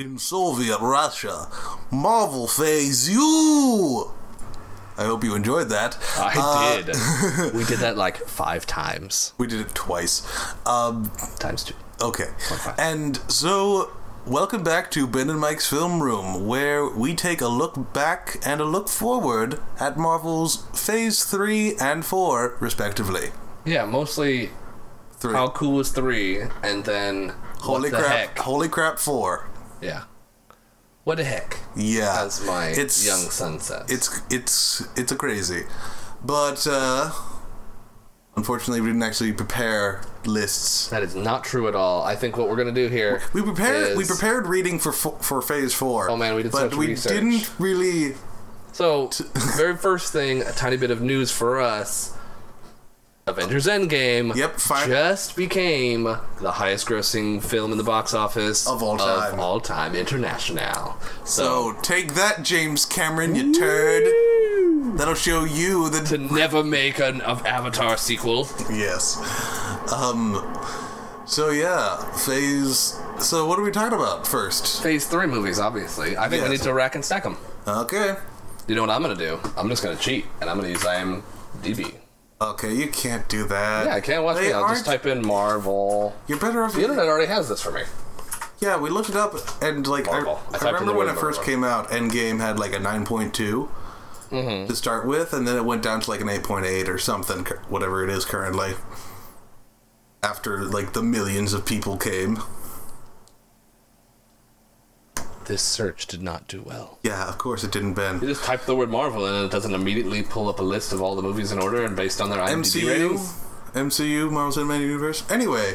In Soviet Russia, Marvel Phase U! I hope you enjoyed that. I Uh, did. we did that like five times. We did it twice. Um, Times two. okay. And so, welcome back to Ben and Mike's Film Room, where we take a look back and a look forward at Marvel's Phase 3 and 4, respectively. Yeah, mostly Three. how cool was three, and then holy the crap! heck? Holy crap! 4. Yeah. What the heck? Yeah. As my It's- young son says. It's it's it's a crazy, but uh, unfortunately we didn't actually prepare lists. that is not true at all. I think what we're gonna do here. We prepared we prepared reading for for phase four. Oh, man, we did but we research. didn't really. So, very first thing, a tiny bit of news for us. Avengers Endgame Yep, fine. just became the highest grossing film in the box office Of all time. Of all time, international. So take that, James Cameron, you turd. That'll show you that to never make an of Avatar sequel. Yes. Um. So yeah, phase. So what are we talking about first? Phase three movies, obviously. I think we need to rack and stack them. Okay. You know what I'm gonna do? I'm just gonna cheat, and I'm gonna use IMDb. Okay, you can't do that. Yeah, I can't watch me. I'll just type in Marvel. You're better off. The internet already has this for me. Yeah, we looked it up, and like I, I I, remember when it first Marvel. came out, Endgame had like a 9.2 Mm-hmm. to start with, and then it went down to like an eight point eight or something, whatever it is currently. After like the millions of people came, This search did not do well. yeah, of course it didn't Ben. You just type the word Marvel and it doesn't immediately pull up a list of all the movies in order and based on their IMDb MCU, ratings. MCU, Marvel Cinematic Universe. Anyway,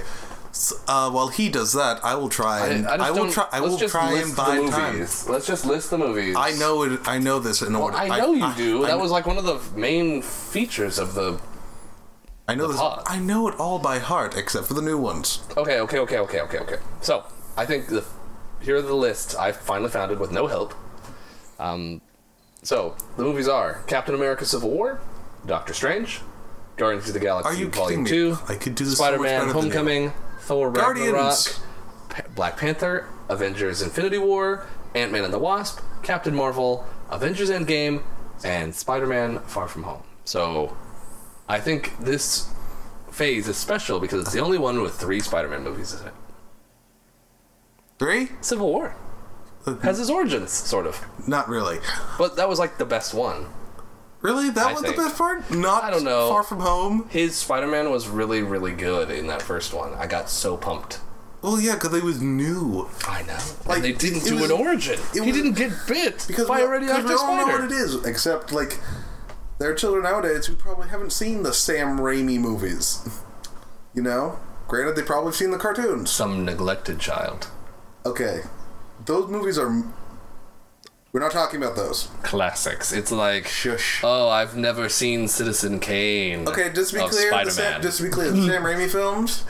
s- uh, while he does that, I will try and I, just will try. I will try list and the buy movies. time. Let's just list the movies. I know it. I know this in order. I know you I, do. I, that was like one of the main features of the. I know this. pod. I know it all by heart, except for the new ones. Okay, okay, okay, okay, okay, okay. So I think the here are the lists I finally found it with no help. Um, so the movies are Captain America: Civil War, Doctor Strange, Guardians of the Galaxy Are you Volume me? Two, I could do this Spider-Man: you. Homecoming, Thor: Guardians. Ragnarok, Pa- Black Panther, Avengers: Infinity War, Ant-Man and the Wasp, Captain Marvel, Avengers: Endgame, and Spider-Man: Far From Home. So I think this phase is special because it's the only one with three Spider-Man movies in it. Three? Civil War has his origins, sort of, Not really. but that was like the best one. Really? That I was think. the best part? Not I don't know. Far From Home? His Spider-Man was really, really good in that first one. I got so pumped. Well, yeah, because it was new. I know. Like, and they didn't do was- an origin. He was- didn't get bit Because by we, a radioactive because we all know what it is, except, like, there are children nowadays who probably haven't seen the Sam Raimi movies. You know? Granted, they probably seen the cartoons. Some neglected child. Okay. Those movies are. We're not talking about those. Classics. It's like, Shush. oh, I've never seen Citizen Kane. Okay, just to be of clear, the Sam, just to be clear, the Sam Raimi films,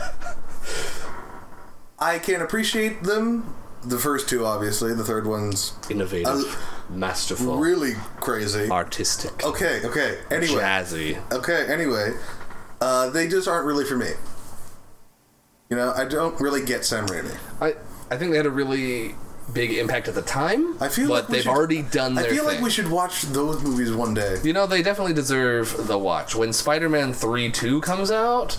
I can appreciate them. The first two, obviously. The third one's Innovative, Uh, masterful, really crazy. artistic, Okay, okay. Anyway, jazzy. okay. Anyway, uh, they just aren't really for me. You know, I don't really get Sam Raimi. I, I think they had a really big impact at the time. I feel but like they've should- already done I feel like we should watch those movies one day. You know, they definitely deserve the watch. When Spider-Man 3 2 comes out,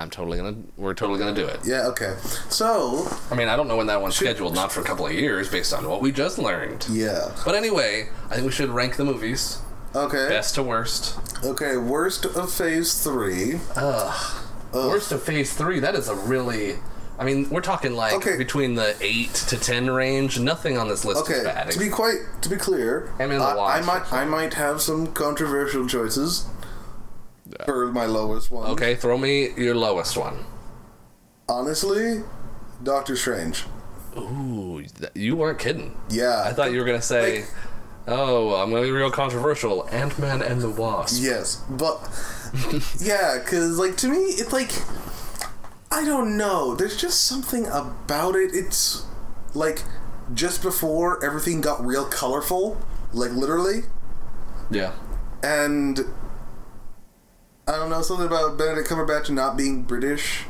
I'm totally gonna we're totally gonna do it. Yeah. Okay. So I mean I don't know when that one's scheduled, not for a couple of years based on what we just learned. yeah. But anyway, I think we should rank the movies. Okay. Best to worst. Okay. Worst of Phase Three. Ugh. Worst of phase three, that is a really I mean, we're talking like Okay. between the eight to ten range. Nothing on this list Okay, is bad. to be quite to be clear, and the I, I might I might have some controversial choices for my lowest one. okay, throw me your lowest one. honestly, Doctor Strange. Ooh, you weren't kidding. Yeah, I thought you were gonna say, Like- "Oh, I'm gonna be real controversial." Ant Man and the Wasp. yes, but yeah, because like to me, it's like I don't know. There's just something about it. It's like just before everything got real colorful, like literally, Yeah. and I don't know something about Benedict Cumberbatch not being British.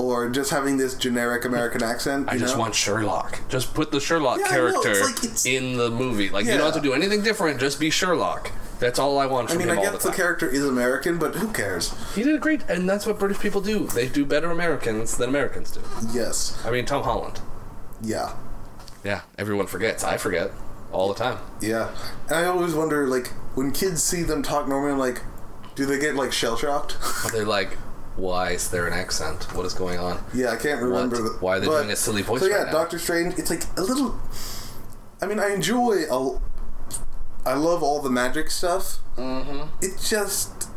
or just having this generic American accent. I just know? want Sherlock. Just put the Sherlock Yeah, character it's like it's- in the movie. Like you don't have to do anything different. Just be Sherlock. That's all I want I mean, I guess the the character is American, but who cares? he did a great, and that's what British people do. They do better Americans than Americans do. Yes. I mean, Tom Holland. Yeah. Yeah, everyone forgets. I forget all the time. Yeah. And I always wonder, like, when kids see them talk normally, like, do they get like shell shocked? But they're like, why is there an accent? What is going on? yeah, I can't remember. The, Why are they but- doing a silly voice So yeah, right? Doctor Strange. It's like a little. I mean, I enjoy. A, I love all the magic stuff. Mm-hmm. It just.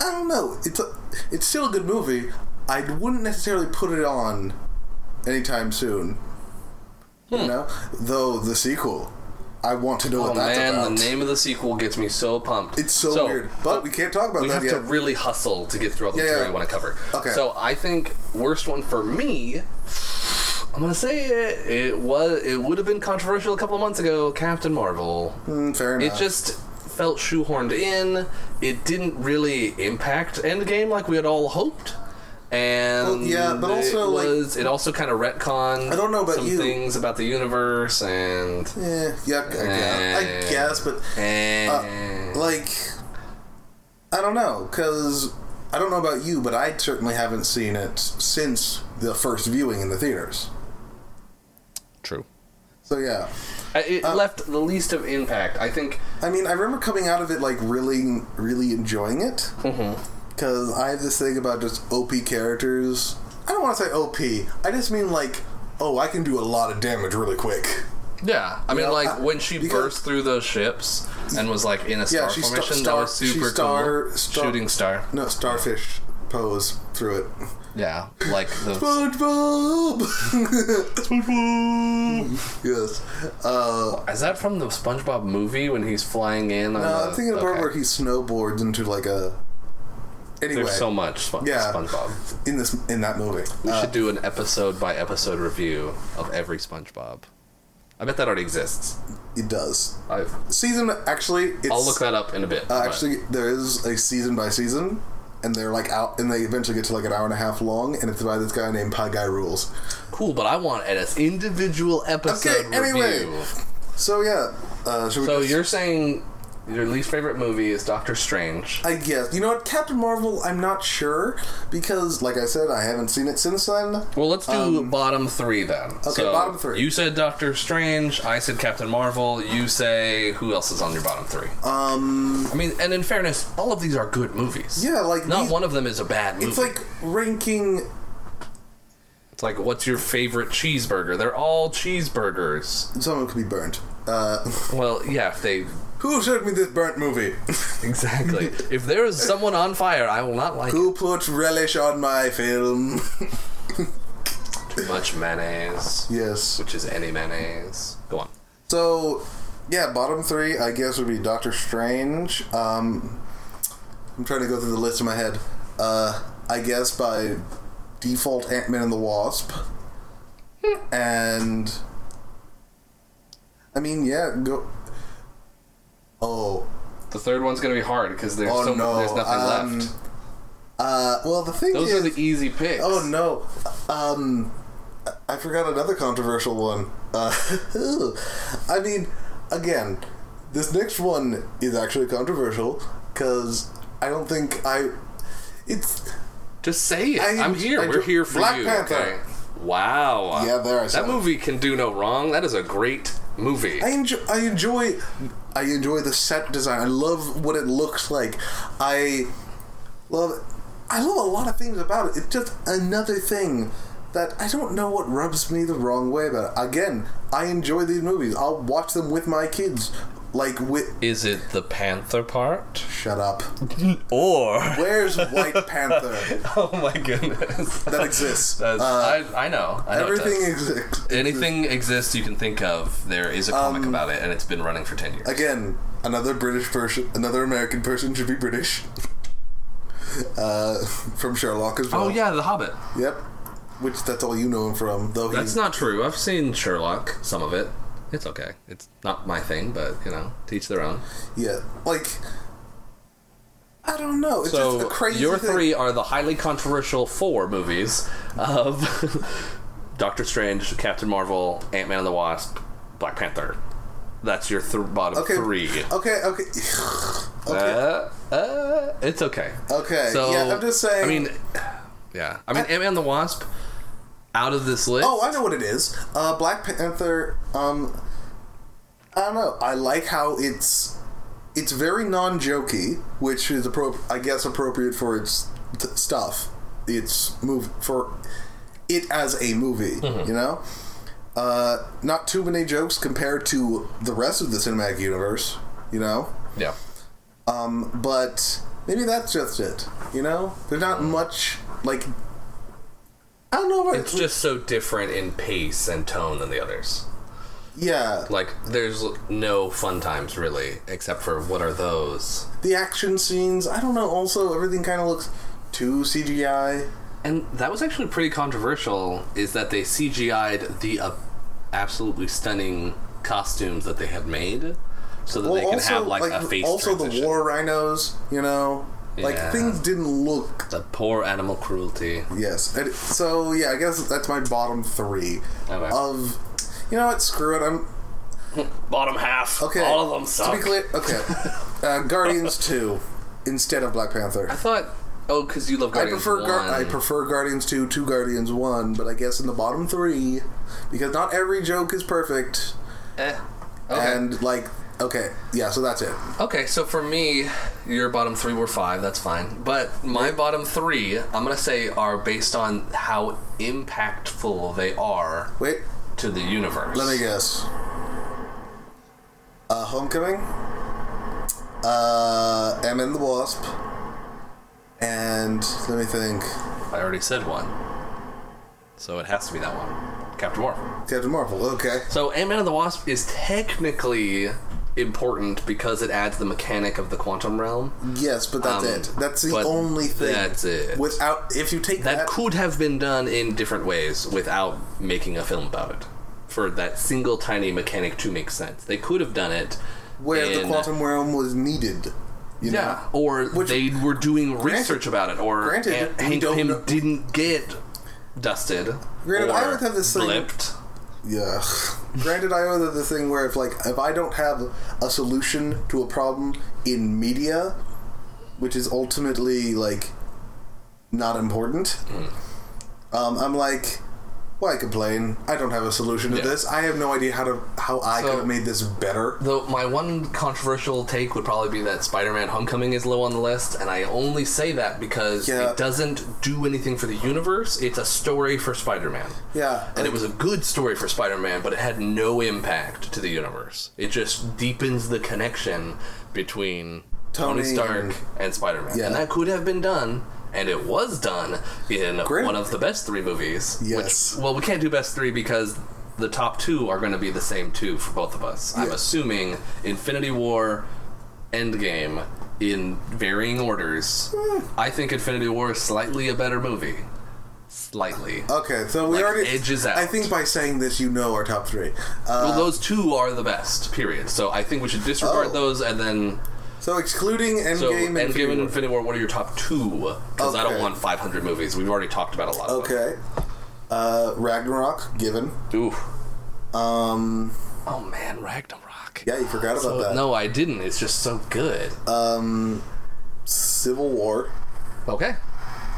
I don't know. It's a, it's still a good movie. I wouldn't necessarily put it on anytime soon. Hmm. You know, though the sequel, I want to know Oh what that's man, about. the name of the sequel gets me so pumped. It's so, weird, but we can't talk about we that We have yet. to really hustle to get through all the Yeah, material yeah. we want to cover. Okay. So I think worst one for me. I'm gonna say it. It was. It would have been controversial a couple of months ago. Captain Marvel. Mm, fair enough. It just felt shoehorned in. It didn't really impact Endgame like we had all hoped. And Well, yeah, but also, it like- it also kind of retconned. I don't know about some you. things about the universe and Yeah, yeah, I guess, I guess but and Uh, like I don't know because I don't know about you, but I certainly haven't seen it since the first viewing in the theaters. True. So yeah, It Uh, left the least of impact. I think I mean, I remember coming out of it like really, really enjoying it because I have this thing about just OP characters. I don't want to say OP. I just mean like, oh, I can do a lot of damage really quick. Yeah, I mean, know, like uh, when she because- burst through those ships and was like in a star Yeah, she formation, star- that was super star- cool. star- Shooting star. No, starfish pose through it. Yeah, like the SpongeBob. yes. Uh, is that from the SpongeBob movie when he's flying in? On no, the, I'm thinking of the part okay. where he snowboards into like a. Anyway, There's so much Spo- Yeah. SpongeBob. in this in that movie. We Uh, should do an episode by episode review of every SpongeBob. I bet that already exists. it does. I've, Season actually, it's, I'll look that up in a bit. Uh, actually, there is a season by season, and they're like out, and they eventually get to like an hour and a half long, and it's by this guy named Pie Guy Rules. cool, but I want an individual episode Okay, anyway. review. So yeah, uh, So just- you're saying your least favorite movie is Doctor Strange? I guess you know what Captain Marvel. I'm not sure because, like I said, I haven't seen it since then. Well, let's do bottom three then. Um, okay, bottom three. You said Doctor Strange. I said Captain Marvel. You say who else is on your bottom three? Um, I mean, and in fairness, all of these are good movies. yeah, like Not these- one of them is a bad movie. It's like ranking. It's like, what's your favorite cheeseburger? They're all cheeseburgers. Someone could be burnt. Uh, Well, yeah, if they who showed me this burnt movie? exactly. if there is someone on fire, I will not like it. who put relish on my film? too much mayonnaise, yes. which is any mayonnaise. Go on. So, yeah, bottom three, I guess, would be Doctor Strange. Um, I'm trying to go through the list in my head. Uh, I guess by default, Ant Man and the Wasp. and. I mean, yeah, go. Oh. The third one's gonna be hard because there's Oh, so no, there's nothing um, left. Uh, well, the thing Those is. are the easy picks. Oh no. Um I forgot another controversial one. Uh, I mean, again, this next one is actually controversial because I don't think I. It's Just say it. I- I'm here. I We're here for Black you. Panther. Okay. Wow. Yeah, there I said That it. movie can do no wrong. That is a great movie. I enjoy. I enjoy. I enjoy the set design. I love what it looks like. I love. I love a lot of things about it. It's just another thing that I don't know what rubs me the wrong way about it. Again, I enjoy these movies. I'll watch them with my kids. Like with. Is it the Panther part? Shut up. Or Where's White Panther? Oh my goodness. That exists. That's, Uh, I, I know. I know it Everything does. exists. Anything exists you can think of. There is a comic Um, about it, and it's been running for ten years. Again, another British person, another American person should be British. Uh, from Sherlock as well. oh yeah, The Hobbit. Yep. Which that's all you know him from, though. He, That's not true. I've seen Sherlock. Some of it. It's okay. It's not my thing, but you know, teach their own. Yeah, like I don't know. It's just So a crazy. your thing. three are the highly controversial four movies of Doctor Strange, Captain Marvel, Ant Man and the Wasp, Black Panther. That's your th- bottom Okay. three. Okay. Okay. okay. Uh, uh, it's okay. okay. So yeah, I'm just saying. I mean, yeah. I mean, Ant Man and the Wasp. Out of this list, Oh, I know what it is. Uh, Black Panther. Um, I don't know. I like how it's it's very non-jokey, which is appro- I guess appropriate for its t- stuff. It's move for it as a movie. Mm-hmm. You know, uh, not too many jokes compared to the rest of the cinematic universe. You know, yeah. um, but maybe that's just it. You know, there's not much like. I don't know. About, It's just so different in pace and tone than the others. yeah. Like, there's no fun times really, except for what are those? the action scenes i don't know also everything kind of looks too cgi And that was actually pretty controversial. Is that they CGI'd the uh, absolutely stunning costumes that they had made, so that they can have like, a face also transition. the war rhinos you know like Yeah. things didn't look The poor animal cruelty. yes and so yeah i guess that's my bottom three Okay. of you know what screw it i'm Bottom half. okay All of them to suck. be clear okay uh, guardians 2 instead of black panther I thought. Oh, because you love I Guardians prefer Gar- I prefer Guardians 2 to Guardians 1, but I guess in the bottom 3 because not every joke is perfect Eh. Okay. and like okay, yeah, so that's it. Okay, so for me, your bottom three were five. That's fine. But my bottom three, I'm gonna say, are based on how impactful they are Wait, to the universe. let me guess. Uh, Homecoming, uh, Ant and the Wasp, and let me think, I already said one, so it has to be that one. Captain Marvel. Captain Marvel. Okay, So Ant Man and the Wasp is technically important because it adds the mechanic of the quantum realm. yes, but that's Um, it. That's the only thing. That's it. Without, if you take that that, could have been done in different ways without making a film about it. For that single tiny mechanic to make sense, they could have done it where the quantum realm was needed, you know. Yeah, or Which- they were doing research about it, or granted, Hank Pym know- didn't get dusted. Granted, or I would have this thing- blipped. Yeah. Granted, I owe the thing where if like if I don't have a solution to a problem in media, which is ultimately like not important, Hmm. um, I'm like, why complain? I don't have a solution to Yeah. this. I have no idea how to how I So- could have made this better. Though my one controversial take would probably be that Spider-Man: Homecoming is low on the list, and I only say that because Yeah. it doesn't do anything for the universe. It's a story for Spider-Man. Yeah, And it was a good story for Spider-Man, but it had no impact to the universe. It just deepens the connection between Tony, Tony Stark and- and, Spider-Man. Yeah. And that could have been done, and it was done in Great. one of the best three movies. Yes. Which, well, we can't do best three because the top two are going to be the same two for both of us. I'm assuming Infinity War, Endgame, in varying orders. Hmm. I think Infinity War is slightly a better movie. Slightly. okay. So we like, already edges out. I think by saying this, you know our top three. Uh, Well, those two are the best. Period. So I think we should disregard Oh. those, and then so excluding Endgame so and Endgame Infinity and War. Infinity War. What are your top two? Because I don't want 500 movies. We've already talked about a lot. Okay. Uh, Ragnarok, given. Ooh. Um, Oh man, Ragnarok. yeah, you forgot about So- that. No, I didn't. It's just so good. Um, Civil War. okay,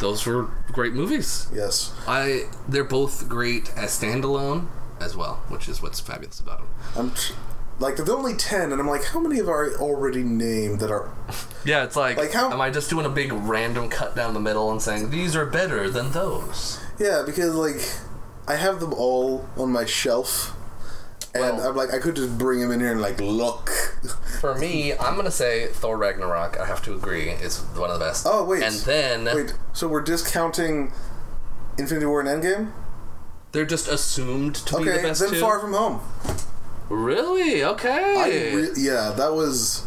those were great movies. Yes. I they're both great as standalone as well, which is what's fabulous about them. I'm tr- like there's only ten, and I'm like, how many have I already named that are? Yeah, it's like, Like how- am I just doing a big random cut down the middle and saying these are better than those? Yeah, because like I have them all on my shelf, and Well- I'm like, I could just bring them in here and like look. For me, I'm gonna say Thor Ragnarok. I have to agree is one of the best. Oh wait, and then wait. So we're discounting Infinity War and Endgame? they're just assumed to be the Okay, best then two. Far From Home. Really? I Okay. re- yeah, that was.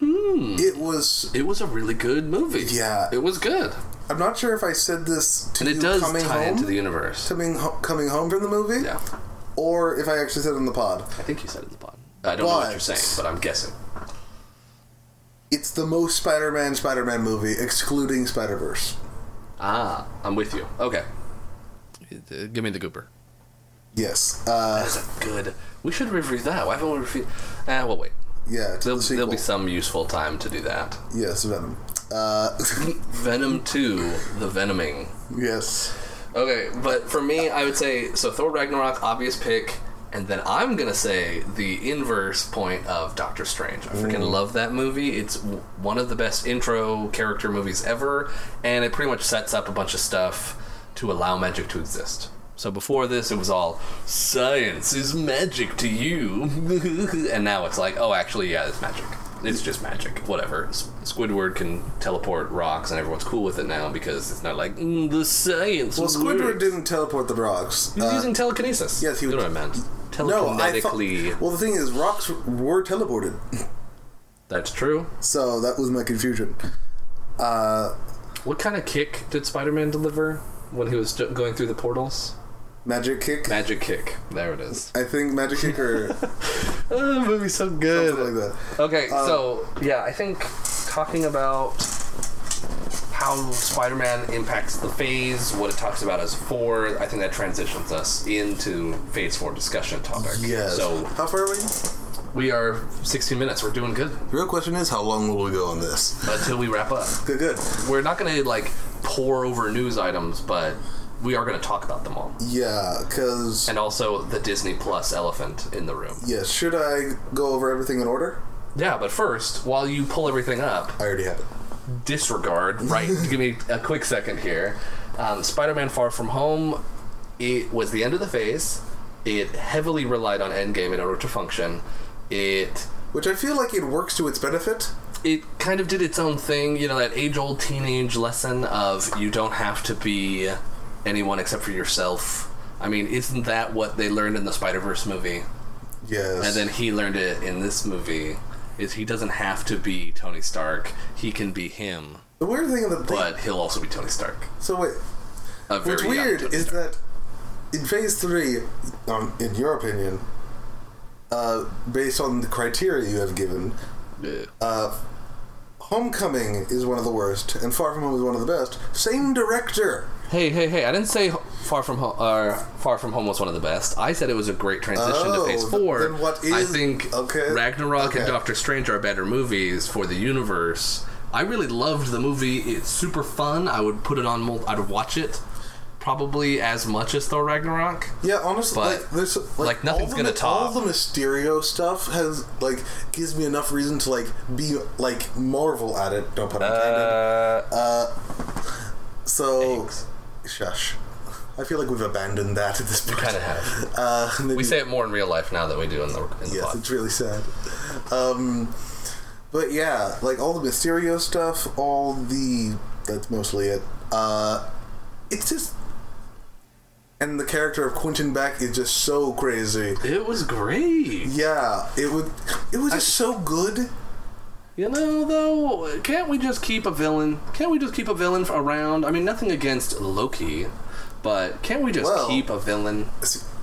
Hmm. It was. it was a really good movie. Yeah. it was good, I'm not sure if I said this to and it you does coming tie home, into the universe. coming ho- coming home from the movie, Yeah, or if I actually said it on the pod. I think you said it in the pod. I don't know what you're saying, but I'm guessing. It's the most Spider-Man Spider-Man movie, excluding Spider-Verse. Ah, I'm with you. Okay. Give me the Gooper. Yes. Uh, That's a good. We should review that. Why haven't we reviewed? Ah, well, wait. yeah. To There'll, the there'll be some useful time to do that. Yes, Venom. Uh, Venom 2, the Venoming. yes. Okay, but for me, I would say so. Thor Ragnarok, obvious pick, and then I'm gonna say the inverse point of Doctor Strange. I freaking love that movie. It's w- one of the best intro character movies ever, and it pretty much sets up a bunch of stuff to allow magic to exist. So before this, it was all science is magic to you, and now it's like, oh, actually, yeah, it's magic. It's just magic. Whatever. Squidward can teleport rocks, and everyone's cool with it now because it's not like mm, the science. Well, Squidward works." didn't teleport the rocks. He was Uh, using telekinesis. yes, he You know was- what I meant. no, I thought. Telekinetically. Well, the thing is, rocks were teleported, That's true. so that was my confusion. Uh, What kind of kick did Spider-Man deliver when he was going through the portals? Magic kick. Magic kick. There it is. I think magic kick or Oh, the movie's so good. something like that. Okay, Uh, so yeah, I think talking about how Spider-Man impacts the phase, what it talks about as four, I think that transitions us into phase four discussion topic. Yes. So how far are we? we are 16 minutes. We're doing good The real question is, how long will we go on this? until we wrap up. Good, good. We're not going to like pour over news items, but we are going to talk about them all. Yeah, because And also the Disney Plus elephant in the room. yes, should I go over everything in order? Yeah, but first, while you pull everything up, I already have it. disregard. Right, give me a quick second here. Um, Spider-Man: Far From Home. It was the end of the phase. It heavily relied on Endgame in order to function. It Which I feel like it works to its benefit. it kind of did its own thing. You know that age-old teenage lesson of you don't have to be anyone except for yourself. I mean, isn't that what they learned in the Spider-Verse movie? Yes. And then he learned it in this movie. Is he doesn't have to be Tony Stark. He can be him, the weird thing that but he'll also be Tony Stark. so wait, A what's weird is Stark. that in Phase Three, um, in your opinion, uh, based on the criteria you have given, Yeah. uh, Homecoming is one of the worst, and Far From Home is one of the best. Same director. Hey, hey, hey! I didn't say Far From Home. Uh, Far From Home was one of the best. I said it was a great transition Oh, to Phase Four. then what I think okay, Ragnarok and. Doctor Strange are better movies for the universe. I really loved the movie. It's super fun. I would put it on. Mul- I'd watch it probably as much as Thor Ragnarok. Yeah, honestly, But, like there's like, like, nothing's the, gonna top. All the Mysterio stuff has like gives me enough reason to like be like marvel at it. Don't put intended. Uh, so, thanks. Shush. I feel like we've abandoned that at this point. We kind of have. Uh, maybe- We say it more in real life now than we do in the in the yes, pod. it's really sad. Um, but yeah, like all the Mysterio stuff, all the that's mostly it. Uh, it's just. And the character of Quentin Beck is just so crazy. It was great. Yeah, it would. It was just so good. You know, though, can't we just keep a villain? Can't we just keep a villain around? I mean, nothing against Loki, but can't we just Well- keep a villain?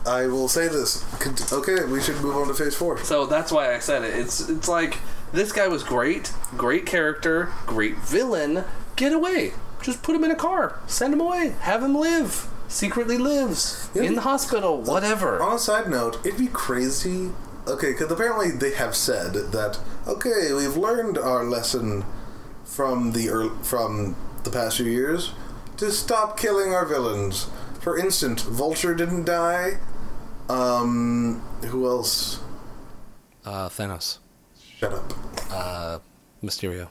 I will say this. Okay, we should move on to phase four. So that's why I said it. It's it's like this guy was great, great character, great villain. Get away. Just put him in a car. Send him away. Have him live. Secretly lives Yeah. in the hospital. Whatever. On a side note, it'd be crazy. Okay, because apparently they have said that. Okay, we've learned our lesson from the ear from the past few years to stop killing our villains. For instance, Vulture didn't die. Um, who else? Uh, Thanos. Shut up. Uh, Mysterio.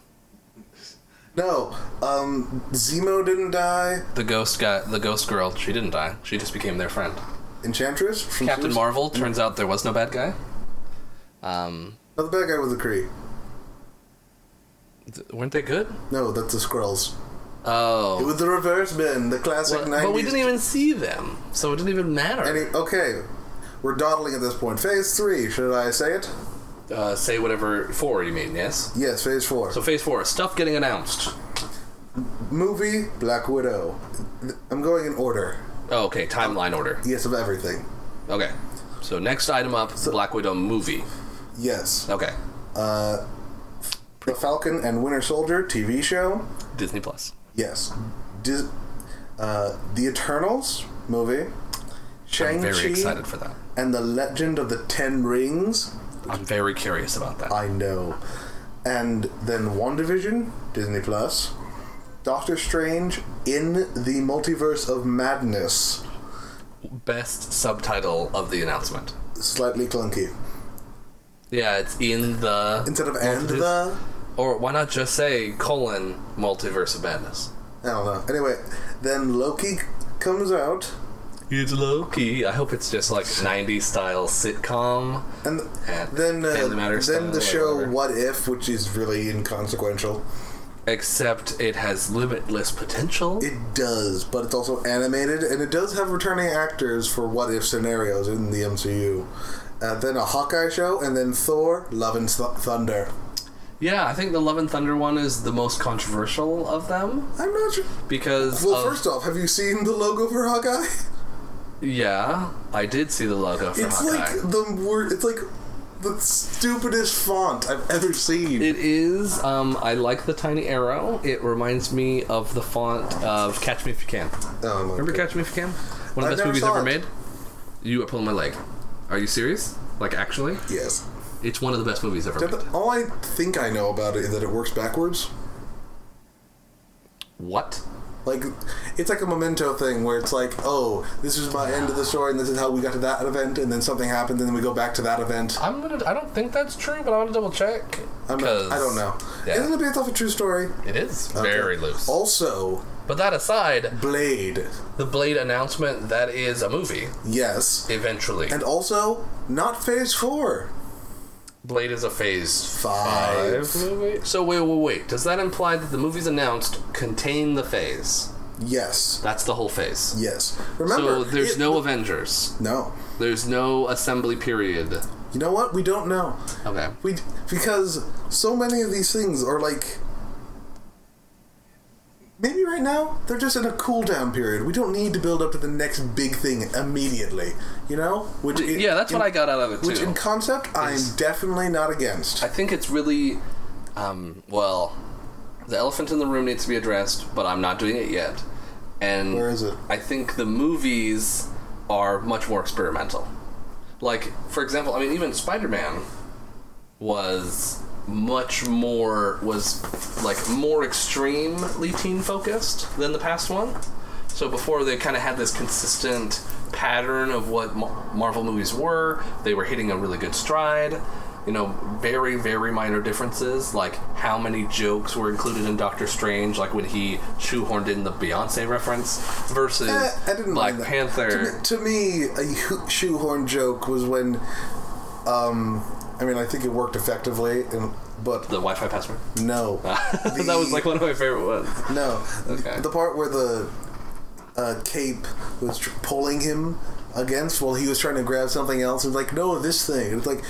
No, um, Zemo didn't die. The ghost guy. The ghost girl. She didn't die. She just became their friend. Enchantress from Captain Suicide- Marvel. Turns out there was no bad guy. Um, No, the bad guy was the Kree. th- weren't they good? No, that's the Skrulls. Oh. It was the reverse bin, the classic Well, 90s. but we didn't even see them, so it didn't even matter. Any, okay, we're dawdling at this point. Phase three, should I say it? uh, say whatever four you mean, yes? Yes, phase four. So phase four, stuff getting announced. Movie, Black Widow. I'm going in order. Oh, okay, timeline order. Yes, of everything. Okay. So next item up, Black Widow movie. Yes. Okay. Uh, The Falcon and Winter Soldier TV show. Disney Plus. Yes. Dis- uh, the Eternals movie. I'm Shang-Chi very excited for that. and the Legend of the Ten Rings. I'm very curious about that. I know. And then WandaVision, Disney Plus. Doctor Strange in the Multiverse of Madness. Best subtitle of the announcement. Slightly clunky. Yeah, it's in the Instead of and Multiverse- the. or why not just say colon multiverse of madness? I don't know. Anyway, then Loki comes out. It's Loki. I hope it's just like 90s style sitcom. And And then, uh, Family Matters then the show whatever. What If, which is really inconsequential. Except it has limitless potential. It does, but it's also animated, and it does have returning actors for what if scenarios in the MCU. Uh, then a Hawkeye show, and then Thor: Love and Th- Thunder. yeah, I think the Love and Thunder one is the most controversial of them I'm not sure. because Well, of- first off, have you seen the logo for Hawkeye? yeah, I did see the logo for It's Hawkeye. like the word. It's like the stupidest font I've ever seen. It is. Um, I like the tiny arrow. It reminds me of the font of Catch Me If You Can. oh, my Remember. Catch Me If You Can? One of the best movies ever it. made. You are pulling my leg. Are you serious? Like actually? Yes. It's one of the best movies ever made. All I think I know about it is that it works backwards. What? Like, it's like a memento thing where it's like, oh, this is my end of the story, and this is how we got to that event, and then something happened, and then we go back to that event. I'm gonna. I don't think that's true, but I'm gonna double check. I'm not, I don't know. Yeah. Isn't it based off a true story? It is Okay. very loose. Also, But that aside, Blade. the Blade announcement that is a movie Yes. eventually. And also, not Phase 4. Blade is a Phase Five. Five movie. So wait, wait, wait. Does that imply that the movies announced contain the phase? Yes. That's the whole phase. Yes. Remember, so there's it- no Avengers. No. There's no assembly period. You know what? We don't know. Okay. We because so many of these things are like maybe right now they're just in a cool down period. We don't need to build up to the next big thing immediately. You know, which i- Yeah, that's in, what I got out of it too. Which in concept, I'm definitely not against. I think it's really, um, well, the elephant in the room needs to be addressed, but I'm not doing it yet. And Where is it? I think the movies are much more experimental. Like, for example, I mean, even Spider Man was much more, was like more extremely teen focused than the past one. So before they kind of had this consistent pattern of what Mar- Marvel movies were, they were hitting a really good stride. You know, very, very minor differences, like how many jokes were included in Doctor Strange, like when he shoehorned in the Beyonce reference, versus Eh, Black. Panther. To me, to me, a shoehorn joke was when, um, I mean, I think it worked effectively, and, but The Wi-Fi password. no, that was like one of my favorite ones. No. Okay. The part where the uh, cape was tr- pulling him against while he was trying to grab something else. It's like, no, this thing. It's like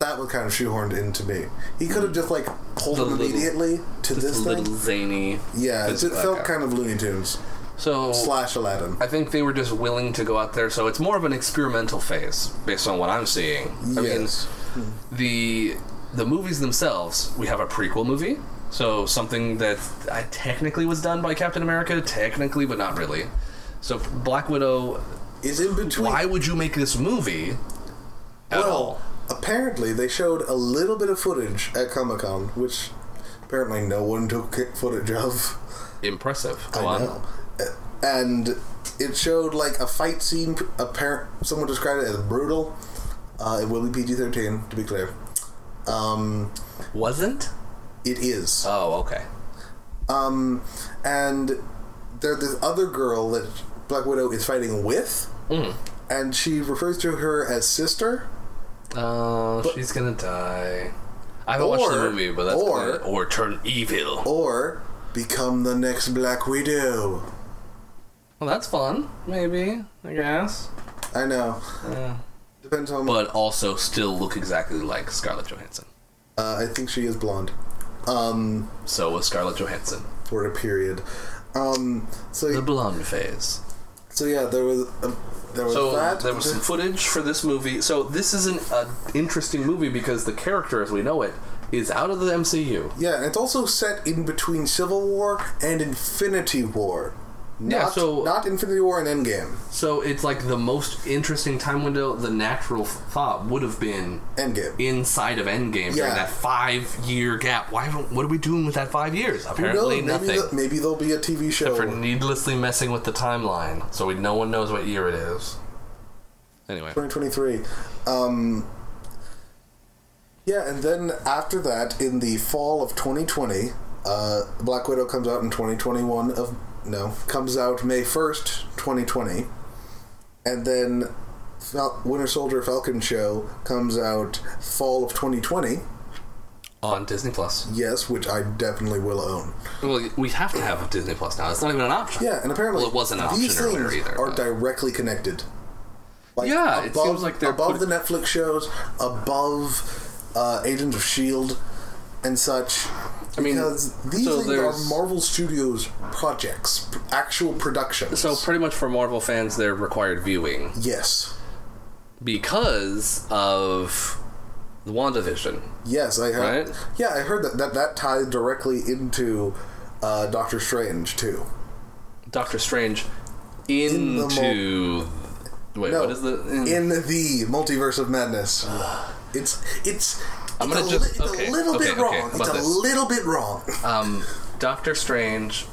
that was kind of shoehorned into me. He could have just like pulled The him little- immediately to this thing. zany. Yeah, it, it felt kind of Looney Tunes So slash Aladdin. I think they were just willing to go out there. So it's more of an experimental phase, based on what I'm seeing. I Yes. The the movies themselves. We have a prequel movie, so something that I technically was done by Captain America, technically, but not really. So Black Widow. Is in between. Why would you make this movie? At well, all? apparently they showed a little bit of footage at Comic Con, which apparently no one took footage of. Impressive. I know. And it showed like a fight scene. Apparent, someone described it as brutal. Uh, it will be PG thirteen, to be clear. Um, Wasn't? it is. Oh, okay. Um, and there's this other girl that Black Widow is fighting with, Mm. and she refers to her as sister. Oh, she's gonna die. I haven't watched the movie, but that's or- good. or turn evil. Or become the next Black Widow. Well, that's fun. Maybe I guess. I know. Yeah. Depends on. But also still look exactly like Scarlett Johansson. Uh, I think she is blonde. Um, So was Scarlett Johansson. for a period. Um, so The blonde phase. So yeah, there was a, there was So that. there was some footage for this movie. So this is an uh, interesting movie because the character, as we know it, is out of the MCU. Yeah, and it's also set in between Civil War and Infinity War. Not, Yeah, so- not Infinity War and Endgame. So it's like the most interesting time window. The natural thought would have been Endgame. inside of Endgame during that five year gap. Why? What are we doing with that five years? Apparently? Maybe, nothing. the- maybe there'll be a TV show. for needlessly messing with the timeline, so we, no one knows what year it is. Anyway, 2023. Um, yeah, and then after that, in the fall of 2020, uh, Black Widow comes out in 2021 of no comes out May 1st, 2020, and then Fal- Winter Soldier Falcon show comes out fall of 2020. on Disney Plus. Yes, which I definitely will own. Well, we have to have Disney Plus now. It's not even an option. Yeah, and apparently Well, it wasn't an these option earlier things either, are but- directly connected. Like Yeah, it seems like they're above put- the Netflix shows, above uh, Agents of Shield, and such. I mean, because these so things are Marvel Studios projects, actual productions. So pretty much for Marvel fans, they're required viewing yes, because of the WandaVision. yes, I heard. Right? Yeah, I heard that that that ties directly into uh, Doctor Strange too. Doctor Strange In the into. Wait, No, what is the. in the multiverse of madness. It's it's. I'm it's gonna a, just- it's okay, a little okay, bit okay, wrong. it's a this? little bit wrong. Um, Doctor Strange.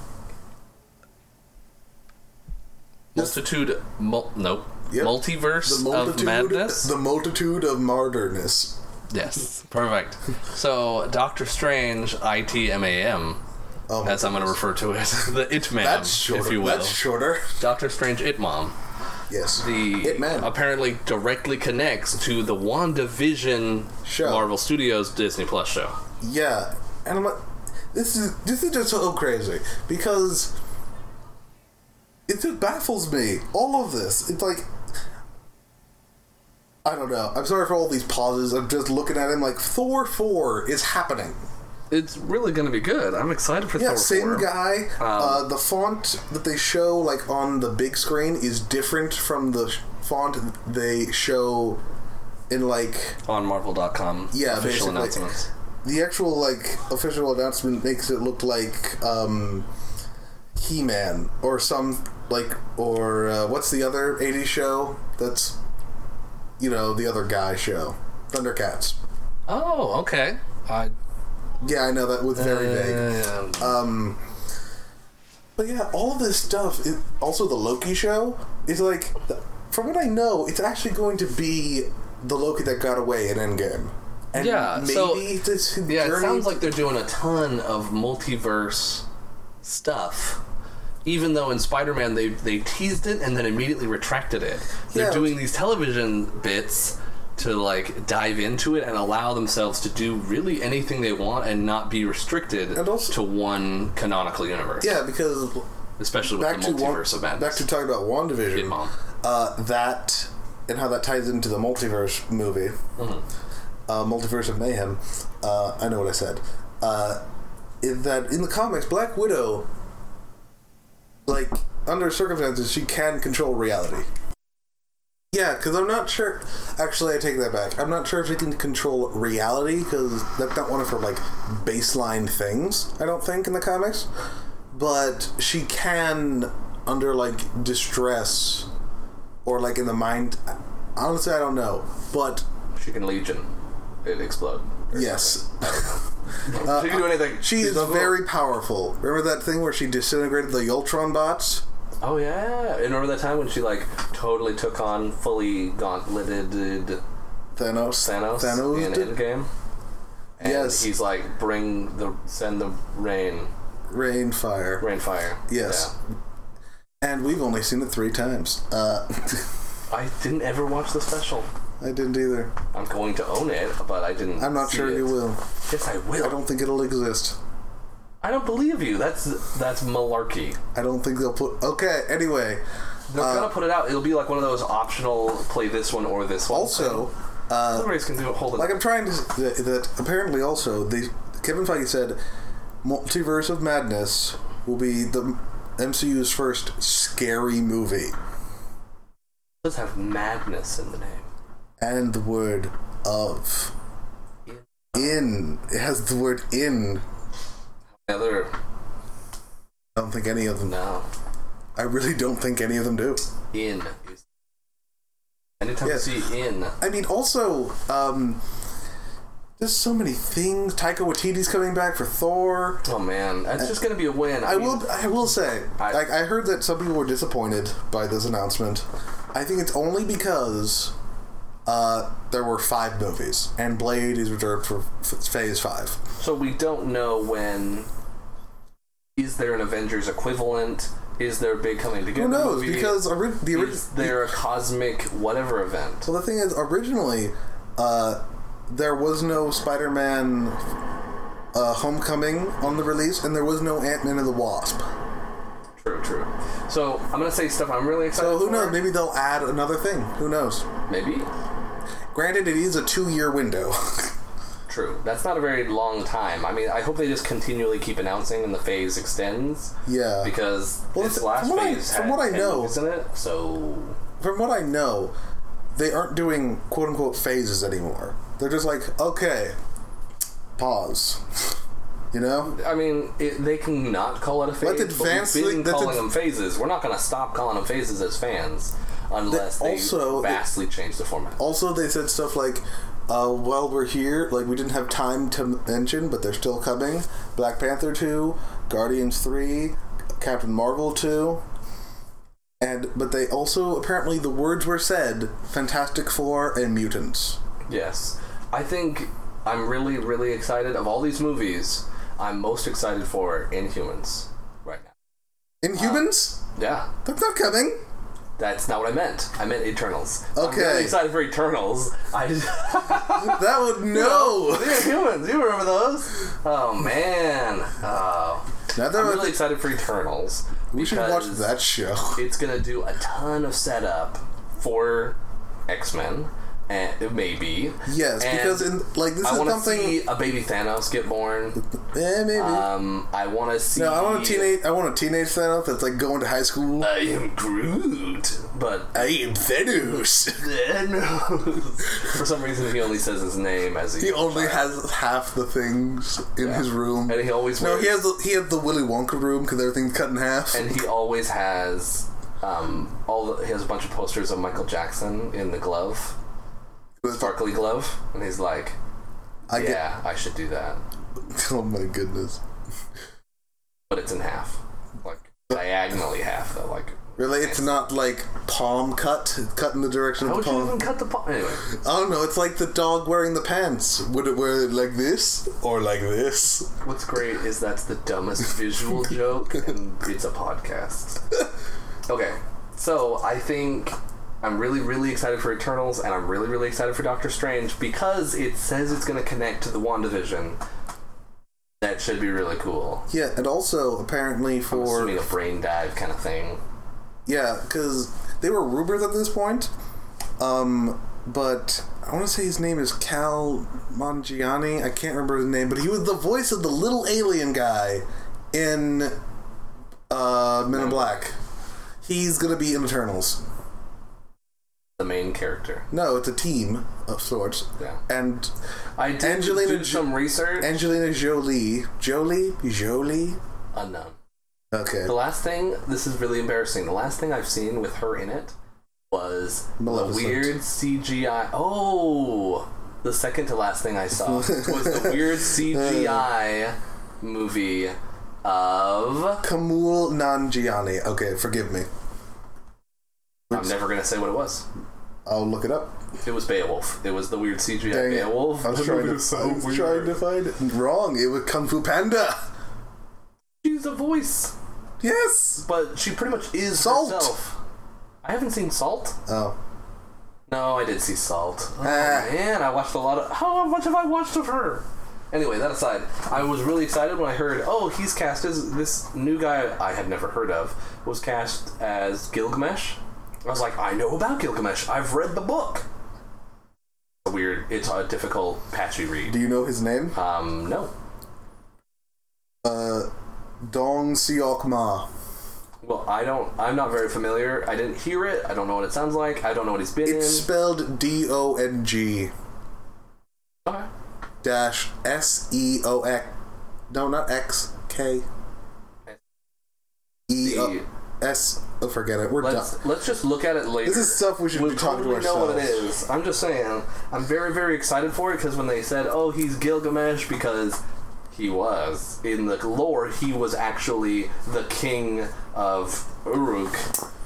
Multitude. Mul- nope. Yep. Multiverse of Madness? the multitude of martyrness. Yes, perfect. So, Doctor Strange, ITMAM, Oh as I'm going to refer to it, the It Man, if you will. That's shorter. Doctor Strange It Mom. Yes. The Hitman. apparently directly connects to the WandaVision Show. Marvel Studios Disney Plus show. Yeah, and I'm like, this is this is just so crazy because it just baffles me. All of this, it's like. I don't know. I'm sorry for all these pauses. I'm just looking at him like Thor 4 is happening. It's really going to be good. I'm excited for Yeah, Thor same 4. guy. Um, uh, the font that they show like on the big screen is different from the font they show in like on Marvel.com. Yeah, official announcements. the actual like official announcement makes it look like um, He-Man or some like or uh, what's the other 80s show that's you know the other guy show Thundercats. Oh, okay. I Yeah, I know that was very vague. uh, Um, but yeah, all this stuff. It, also, the Loki show is like, the, from what I know, it's actually going to be the Loki that got away in Endgame. And Yeah, maybe so- this Yeah, it sounds like they're doing a ton of multiverse stuff. Even though in Spider-Man they they teased it and then immediately retracted it. They're Yeah. doing these television bits to like dive into it and allow themselves to do really anything they want and not be restricted also- to one canonical universe. yeah, because especially with back the multiverse of back to talking about WandaVision. Kid Mom. Uh, that and how that ties into the multiverse movie, Mm-hmm. uh, multiverse of mayhem. Uh, I know what I said. Uh, is that in the comics, Black Widow, like under circumstances, she can control reality. Yeah, because I'm not sure. Actually, I take that back. I'm not sure if she can control reality because that's not one of her like baseline things. I don't think in the comics, but she can under like distress or like in the mind. Honestly, I don't know, but She can Legion. It explode. yes, something. she can do anything. she She's is very powerful. Remember that thing where she disintegrated the Ultron bots? Oh yeah, and remember that time when she like totally took on fully gauntleted Thanos. Thanos, Thanos. in did- Endgame? And Yes. he's like, bring the send the rain, Rain, fire. rain fire. Yes. And we've only seen it three times. Uh, I didn't ever watch the special. I didn't either. I'm going to own it, but I didn't. I'm not sure it. you will. Yes, I will. I don't think it'll exist. I don't believe you. That's that's malarkey. I don't think they'll put. Okay, anyway. They're Uh, gonna put it out. It'll be like one of those optional play this one or this one. Also, uh, Everybody's can do it. Hold it. like I'm trying to. That, that apparently also, the Kevin Feige said Multiverse of Madness will be the MCU's first scary movie. It does have madness in the name. And the word of. In in. It has the word in. Other I don't think any of them. no I really don't think any of them do. in. Anytime Yes. you see in, I mean, also, um, there's so many things. Taika Waititi's coming back for Thor. oh man, that's just gonna be a win. I mean, will. I will say, I- like, I heard that some people were disappointed by this announcement. I think it's only because uh, there were five movies, and Blade is reserved for f- Phase Five. So we don't know when. Is there an Avengers equivalent? Is there a big coming together? Who knows? movie? Because ori- the ori- is there a cosmic whatever event? well, the thing is, originally, uh, there was no Spider-Man uh, Homecoming on the release, and there was no Ant-Man and the Wasp. True, true. So I'm gonna say stuff I'm really excited. So who for. knows? Maybe they'll add another thing. Who knows? Maybe. Granted, it is a two-year window. True. That's not a very long time. I mean, I hope they just continually keep announcing and the phase extends. yeah. Because Well, this from last what I- phase from had what I know- in it, so From what I know, they aren't doing quote unquote phases anymore. They're just like, okay, pause. You know? I mean, it, they can not call it a phase. Let's but we've been calling them phases. We're not going to stop calling them phases as fans unless they also- vastly change the format. Also, they said stuff like, uh, while we're here, like, we didn't have time to mention, but they're still coming Black Panther 2, Guardians 3, Captain Marvel 2. And, but they also, apparently, the words were said Fantastic Four and Mutants. Yes. I think I'm really, really excited. Of all these movies, I'm most excited for Inhumans right now. Inhumans? Yeah. That's not coming. That's not what I meant. I meant Eternals. Okay. I'm really excited for Eternals. I just. That would no. They're humans. You remember those? Oh man. Oh. Now that I'm really excited for Eternals. we should watch that show. It's gonna do a ton of setup for X Men, and maybe. Yes, And because in like this I is want to something. see a baby Thanos get born. eh, maybe. Um, I want to see. no, I want a teenage. I want a teenage Thanos that's like going to high school. I am Groot, but I am Thanos. Thanos. For some reason, he only says his name as He He only has half the things in Yeah. his room. and he always no, wears, he has the he has the Willy Wonka room because everything's cut in half. and he always has um all the, he has a bunch of posters of Michael Jackson in the glove, sparkly glove, and he's like, I yeah, I should do that. Oh my goodness! but it's in half, like diagonally half, though, like. Really, it's not like palm cut, cut in the direction How of would the you palm. even cut the palm? Anyway, I don't know. It's like the dog wearing the pants. Would it wear it like this or like this? what's great is that's the dumbest visual joke, and it's a podcast. Okay, so I think I'm really, really excited for Eternals, and I'm really, really excited for Doctor Strange because it says it's going to connect to the WandaVision. That should be really cool. Yeah, and also apparently for a brain dive kind of thing. Yeah, because they were rumors at this point. Um, but I want to say his name is Cal Mangiani. I can't remember his name, but he was the voice of the little alien guy in uh, Men in Black. He's gonna be in Eternals. The main character. No, it's a team of sorts. Yeah. And I did Angelina some research. Angelina Jolie, Jolie, Jolie. Unknown. Okay. The last thing, this is really embarrassing. The last thing I've seen with her in it was the weird CGI. Oh, the second to last thing I saw was the weird CGI movie of. Kumail Nanjiani. Okay, forgive me. I'm never gonna say what it was. I'll look it up. It was Beowulf. It was the weird CGI Dang it. Beowulf. I was trying to, so I was trying to find it. Wrong. It was Kung Fu Panda. She's a voice, Yes. but she pretty much is Salt. herself. I haven't seen Salt. Oh. No, I did see Salt. Oh, Ah. man, I watched a lot of. How much have I watched of her? Anyway, that aside, I was really excited when I heard, oh, he's cast as this new guy I had never heard of was cast as Gilgamesh. I was like, I know about Gilgamesh. I've read the book. Weird. It's a difficult, patchy read. Do you know his name? Um, no. Uh, Dong Seok Ma. Well, I don't. I'm not very familiar. I didn't hear it. I don't know what it sounds like. I don't know what he's been It's in. spelled D O N G. Okay. dash S E O X. No, not X. K. E O S. Forget it. We're Let's done. let's just look at it later. This is stuff we should we'll be talking to totally know what it is. I'm just saying. I'm very very excited for it because when they said, "Oh, he's Gilgamesh," because he was in the lore, he was actually the king of Uruk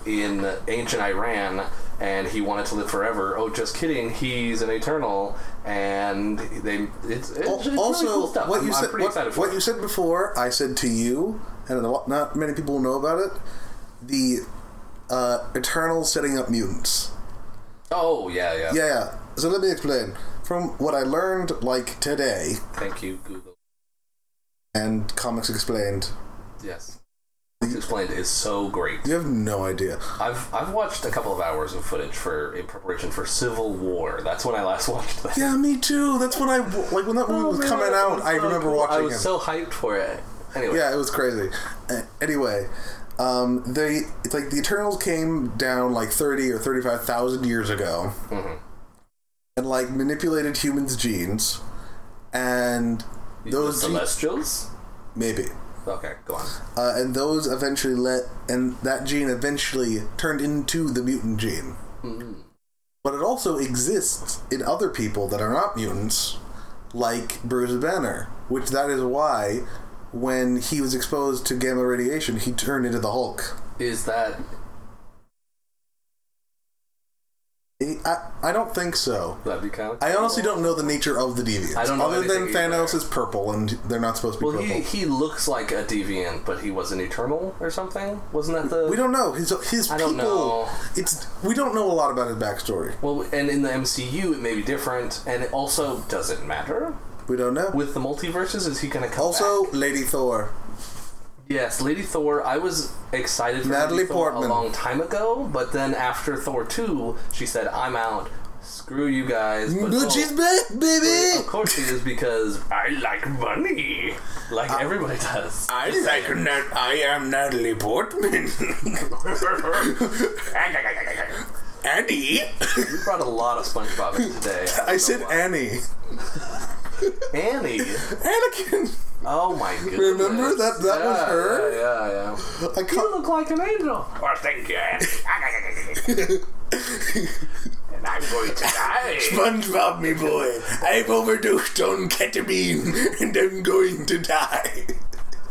in ancient Iran. And he wanted to live forever. Oh, just kidding. He's an eternal, and they. It's, it's, also, really cool stuff. what I'm, you I'm said, pretty what, for what you said before, I said to you, and not many people know about it. The uh, Eternal setting up mutants. Oh yeah, yeah. Yeah, yeah. So let me explain. From what I learned, like today, Thank you, Google. and Comics Explained, Yes. Explained is so great. you have no idea. I've I've watched a couple of hours of footage for in preparation for Civil War. That's when I last watched that. Yeah, me too. That's when I like when that movie was Oh, man, coming out. was I remember cool. watching I was it. so hyped for it. Anyway, Yeah, it was crazy. Uh, anyway, um, they it's like the Eternals came down like thirty or thirty five thousand years ago, Mm-hmm. and like manipulated humans' genes, and the those ge- Celestials. maybe, Okay, go on. uh, and those eventually let and that gene eventually turned into the mutant gene. Mm-hmm. But it also exists in other people that are not mutants, like Bruce Banner, which that is why when he was exposed to gamma radiation, he turned into the Hulk. Is that I, I don't think so. that be kind of? I honestly don't know the nature of the deviants. I don't know Other than anything either. Thanos is purple and they're not supposed to be well, purple. he he looks like a deviant, but he was an eternal or something. Wasn't that the? we don't know. His his I don't know. it's we don't know a lot about his backstory. Well, and in the MCU, it may be different, and it also doesn't matter We don't know. with the multiverses. Is he going to come also, back? Lady Thor. Yes, Lady Thor. I was excited for Natalie Lady Thor a long time ago, but then after Thor two, she said, "I'm out. Screw you guys." But, But oh, she's back, baby. Of course she is because I like money, like everybody does. I like Nat. I am Natalie Portman. Annie. you brought a lot of SpongeBob in today. don't I said why. Annie. Annie. Anakin. Oh my goodness. Remember that- that was Yeah, her? Yeah, yeah. yeah. I You look like an angel. Well, thank you, and I'm going to die. SpongeBob, me boy. I've overdosed on ketamine and I'm going to die.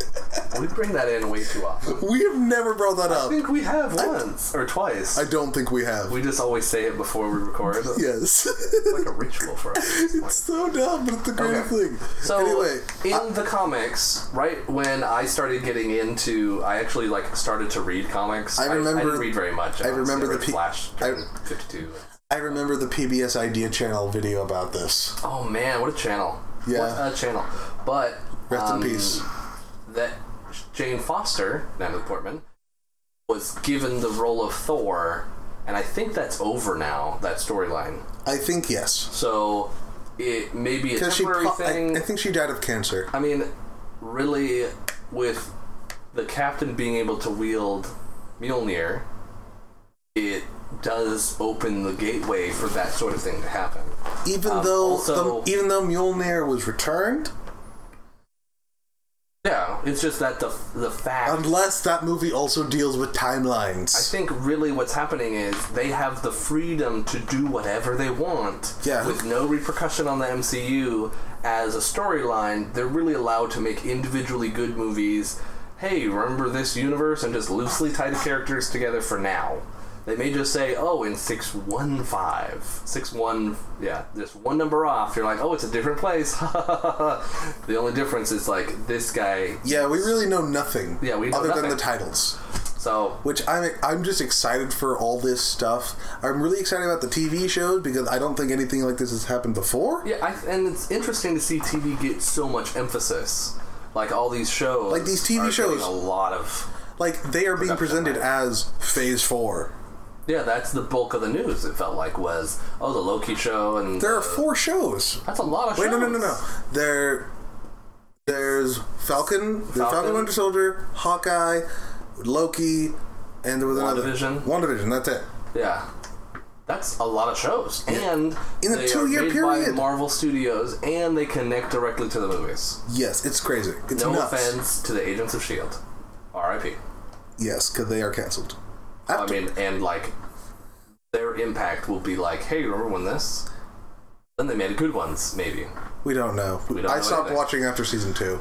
We bring that in way too often. We have never brought that up. I up. think we have once or twice. I don't think we have. we just always say it before we record. It's yes. like a ritual for us. it's so dumb, but it's the greatest Okay. thing. So anyway, in the comics, right when I started getting into, I actually like started to read comics. I I, remember- didn't read very much. I remember honestly. the read pe- Flash I- during Fifty-two. I remember the PBS Idea Channel video about this. Oh man, what a channel! Yeah. what a channel. But Rest um, in peace. That Jane Foster, Natalie Portman, was given the role of Thor, and I think that's over now. That storyline. I think yes. So it may be a temporary pro- I, thing. I think she died of cancer. I mean, really, with the captain being able to wield Mjolnir, it does open the gateway for that sort of thing to happen. Even Um, though also- the, even though Mjolnir was returned, Yeah, it's just that the the fact. unless that movie also deals with timelines. I think really what's happening is they have the freedom to do whatever they want Yeah. with no repercussion on the MCU as a storyline. They're really allowed to make individually good movies. Hey, remember this universe and just loosely tie the characters together for now. They may just say, "Oh, in six one five, six one, yeah, just one number off." You're like, "Oh, it's a different place." the only difference is like this guy. yeah, we really know nothing. Yeah, we other than the titles. So Which I'm I'm just excited for all this stuff. I'm really excited about the TV shows because I don't think anything like this has happened before. Yeah, I, and it's interesting to see TV get so much emphasis. Like all these shows, Like these TV shows. a lot of. Like they are being presented as Phase Four. Yeah, that's the bulk of the news. It felt like was oh the Loki show and There are four shows. That's a lot of shows. Wait, shows. no, no, no, no. There, there's Falcon, Falcon, Falcon. Winter Soldier, Hawkeye, Loki, and there was another WandaVision. WandaVision. That's it. Yeah, That's a lot of shows, and In a two-year period. by Marvel Studios, and they connect directly to the movies. Yes, it's crazy. It's No nuts. offense to the Agents of Shield, R.I.P. Yes, because they are canceled. I mean, and like their impact will be like, hey, you remember when this? Then they made good ones, maybe. we don't know. We don't I know stopped anything. watching after season two.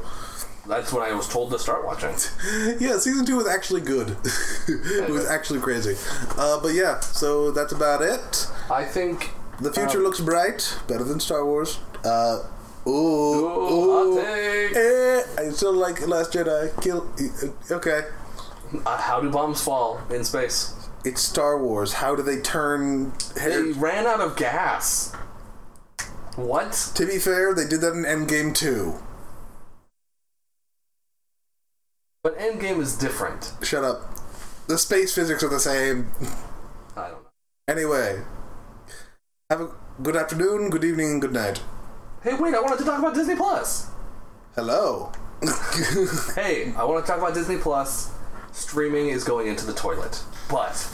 That's when I was told to start watching. Yeah, season two was actually good. it was actually crazy. Uh, but yeah, so that's about it. I think. The future um, looks bright, better than Star Wars. Uh, ooh, Ooh, ooh, eh, I still like Last Jedi. Kill. Okay, Uh, how do bombs fall in space? it's Star Wars. How do they turn? They ran out of gas. What? To be fair, they did that in Endgame too. But Endgame is different. Shut up. The space physics are the same. I don't know. Anyway, have a good afternoon, good evening, and good night. Hey, wait! I wanted to talk about Disney Plus. Hello. Hey, I want to talk about Disney Plus. Streaming is going into the toilet, but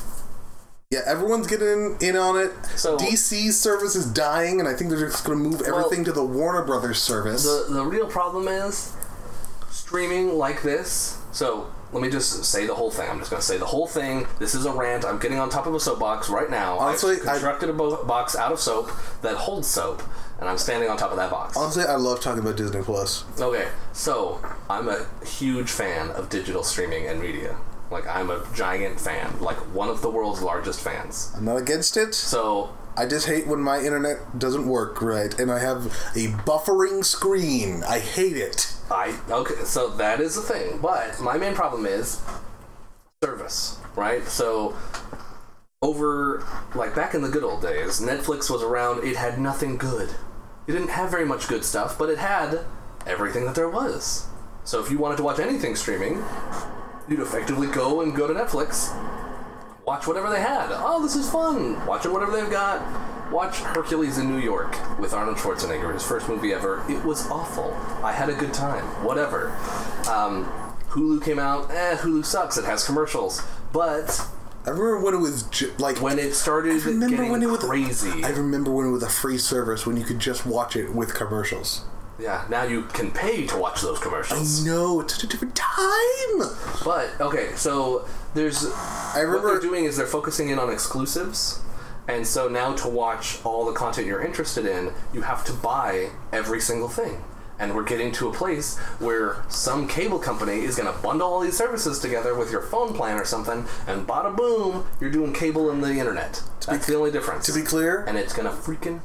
Yeah, everyone's getting in on it. So- DC's service is dying, and I think they're just going to move everything to the Warner Brothers service. the the real problem is streaming like this. So let me just say the whole thing. I'm just going to say the whole thing. This is a rant. I'm getting on top of a soapbox right now. Honestly, I've constructed a bo- box out of soap that holds soap, and I'm standing on top of that box. Honestly, I love talking about Disney Plus. Okay, so I'm a huge fan of digital streaming and media. Like I'm a giant fan, like one of the world's largest fans. I'm not against it. So I just hate when my internet doesn't work right, and I have a buffering screen. I hate it. I okay, so that is the thing. But my main problem is service, right? So over like back in the good old days, Netflix was around, it had nothing good. It didn't have very much good stuff, but it had everything that there was. So if you wanted to watch anything streaming, you'd effectively go and go to Netflix, watch whatever they had. Oh, this is fun. Watching whatever they've got. Watch Hercules in New York with Arnold Schwarzenegger, his first movie ever. It was awful. I had a good time. Whatever. Um, Hulu came out. Eh, Hulu sucks. It has commercials. But I remember when it was ju- like when it started I remember when it was crazy, I remember when it was a free service when you could just watch it with commercials. yeah, now you can pay to watch those commercials. No, it's such a different time. But okay, so there's I what they're doing is they're focusing in on exclusives. And so now to watch all the content you're interested in, you have to buy every single thing. And we're getting to a place where some cable company is going to bundle all these services together with your phone plan or something, and bada boom, you're doing cable and the internet. That's the only difference. to be clear, and it's going to freaking.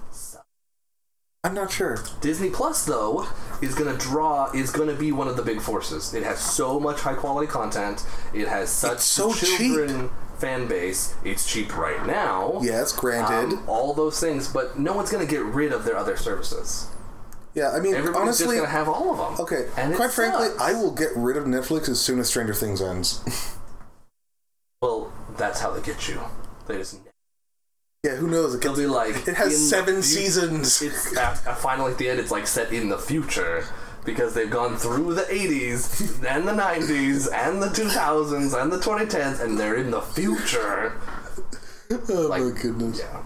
I'm not sure. Disney Plus though is going to draw is going to be one of the big forces. It has so much high quality content. It has such so children fan base. It's cheap right now. Yes, granted. Um, all those things, but no one's going to get rid of their other services. yeah, I mean, Everybody's honestly, to have all of them. okay. and quite frankly, sucks. I will get rid of Netflix as soon as Stranger Things ends. Well, that's how they get you. They just yeah, who knows? It, can, be like it has seven seasons. It's at, finally at the end. It's like set in the future because they've gone through the 80s and the 90s and the 2000s and the 2010s and they're in the future. oh like- my goodness. Yeah.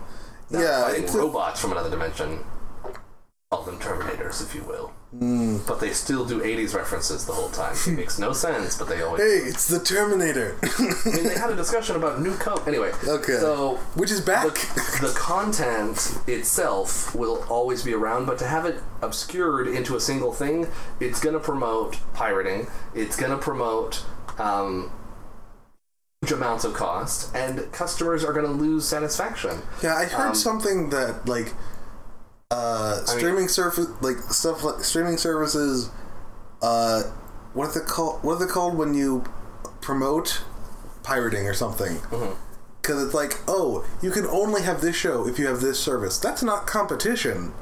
Yeah, it's a- robots from another dimension. Call them Terminators, if you will. Hmm. But they still do 80s references the whole time. It makes no sense, but they always. Hey, it's the Terminator. I mean, they had a discussion about new Coke. Anyway. Okay. So Which is back. the, the content itself will always be around, but to have it obscured into a single thing, it's going to promote pirating. It's going to promote um, huge amounts of cost, and customers are going to lose satisfaction. Yeah, I heard Um, something that like uh streaming service like stuff like streaming services uh what are they called what are they called when you promote pirating or something Mm-hmm. because it's like oh you can only have this show if you have this service that's not competition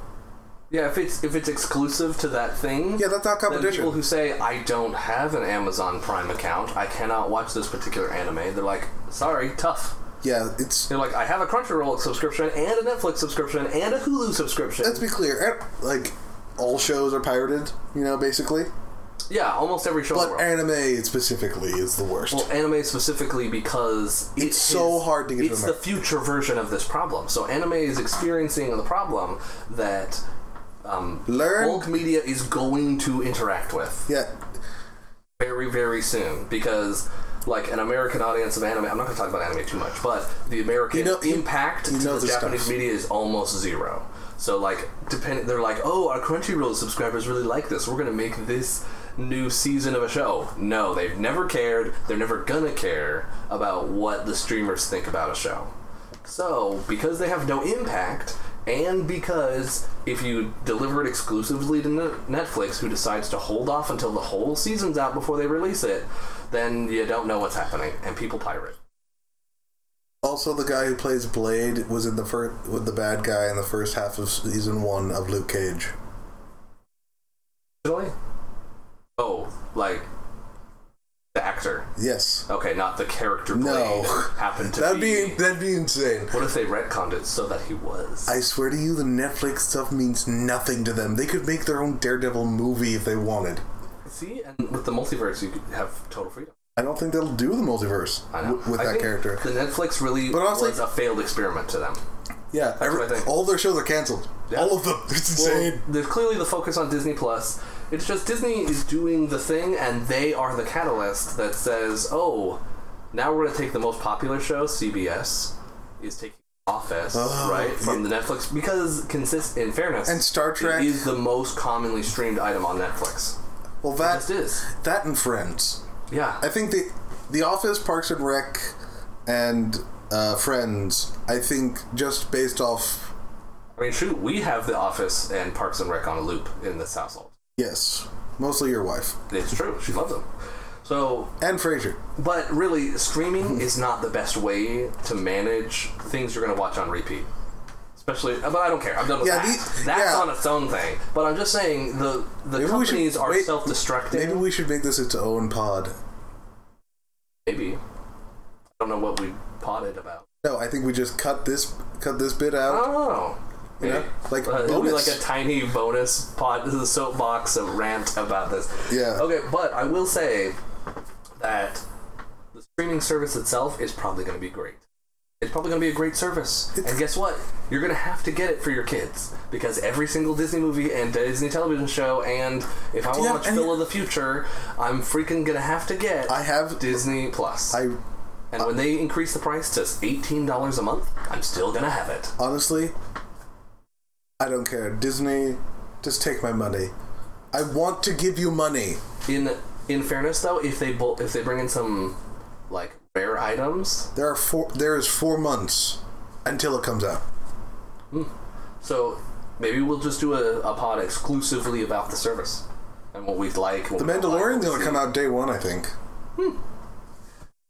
Yeah, if it's if it's exclusive to that thing, yeah that's not competition people who say I don't have an Amazon Prime account, I cannot watch this particular anime. They're like, sorry, tough. Yeah it's They're like, I have a Crunchyroll subscription and a Netflix subscription and a Hulu subscription. let's be clear eh, like all shows are pirated you know basically Yeah, almost every show. But anime specifically is the worst. Well, anime specifically because it It's so is- hard to get to It's the future version of this problem. So anime is experiencing the problem that um, Learn- bulk media is going to interact with yeah, very very soon because. Like an American audience of anime, I'm not going to talk about anime too much, but the American You know- impact you to the Japanese stuff. media is almost zero. So like, depending, they're like, oh, our Crunchyroll subscribers really like this. We're going to make this new season of a show. No, they've never cared. They're never gonna care about what the streamers think about a show. So, because they have no impact, and because if you deliver it exclusively to Netflix, who decides to hold off until the whole season's out before they release it, then you don't know what's happening, and people pirate. Also, the guy who plays Blade was in the first with the bad guy in the first half of season one of Luke Cage. Really? Oh, like the actor. Yes, Okay, not the character played. No. happened to that'd be. be that'd be insane. What if they retconned it so that he was? I swear to you, the Netflix stuff means nothing to them. They could make their own Daredevil movie if they wanted. See, and with the multiverse, you could have total freedom. I don't think they'll do the multiverse I know. w- with I that think character. The Netflix really But honestly- was a failed experiment to them. Yeah, every, what I think. all their shows are canceled. Yeah. All of them. It's Well, insane. there's clearly the focus on Disney Plus. It's just Disney is doing the thing, and they are the catalyst that says, "Oh, now we're going to take the most popular show, CBS, is taking Office, Oh, right, from the Netflix because consist in fairness, And Star Trek. is the most commonly streamed item on Netflix. Well, that that and Friends. Yeah, I think the The Office, Parks and Rec, and uh, Friends. I think just based off I mean, shoot, we have The Office and Parks and Rec on a loop in this household. yes, mostly your wife It's true. She loves them. So and Frasier. But really, streaming is not the best way to manage things you're going to watch on repeat. Especially, but I don't care. I'm done with Yeah, that. the- That's yeah. on its own thing. But I'm just saying the the Maybe we should- companies are wait, self-destructing. Maybe we should make this its own pod. Maybe. I don't know what we potted about. No, I think we just cut this cut this bit out. Oh. You know, like Uh, it'll be like a tiny bonus pod, this is a soapbox of rant about this. Yeah. Okay, but I will say that the streaming service itself is probably going to be great. It's probably going to be a great service. It's- and guess what? You're going to have to get it for your kids because every single Disney movie and Disney television show, and if I want to have watch Phil of the Future, I'm freaking going to have to get I have Disney Plus. I and when they increase the price to $18 a month, I'm still going to have it. honestly I don't care. Disney just take my money. I want to give you money. In in fairness, though, if they if they bring in some like rare items, There are four there is 4 months until it comes out. so maybe we'll just do a, a pod exclusively about the service and what we'd like. What The like, Mandalorian's going to come out day 1, I think.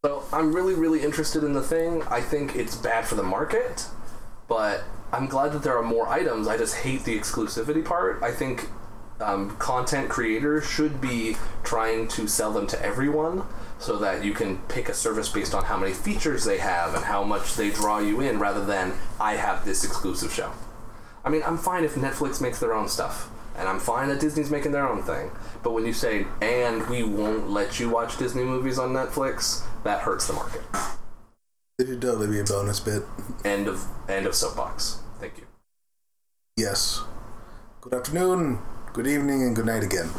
So I'm really really interested in the thing. I think it's bad for the market, but I'm glad that there are more items. I just hate the exclusivity part. I think. Um, content creators should be trying to sell them to everyone so that you can pick a service based on how many features they have and how much they draw you in rather than I have this exclusive show. I mean, I'm fine if Netflix makes their own stuff, and I'm fine that Disney's making their own thing. But when you say, and we won't let you watch Disney movies on Netflix, that hurts the market. It should totally be a bonus bit. End of end of soapbox. Thank you. Yes. Good afternoon, good evening, and good night again.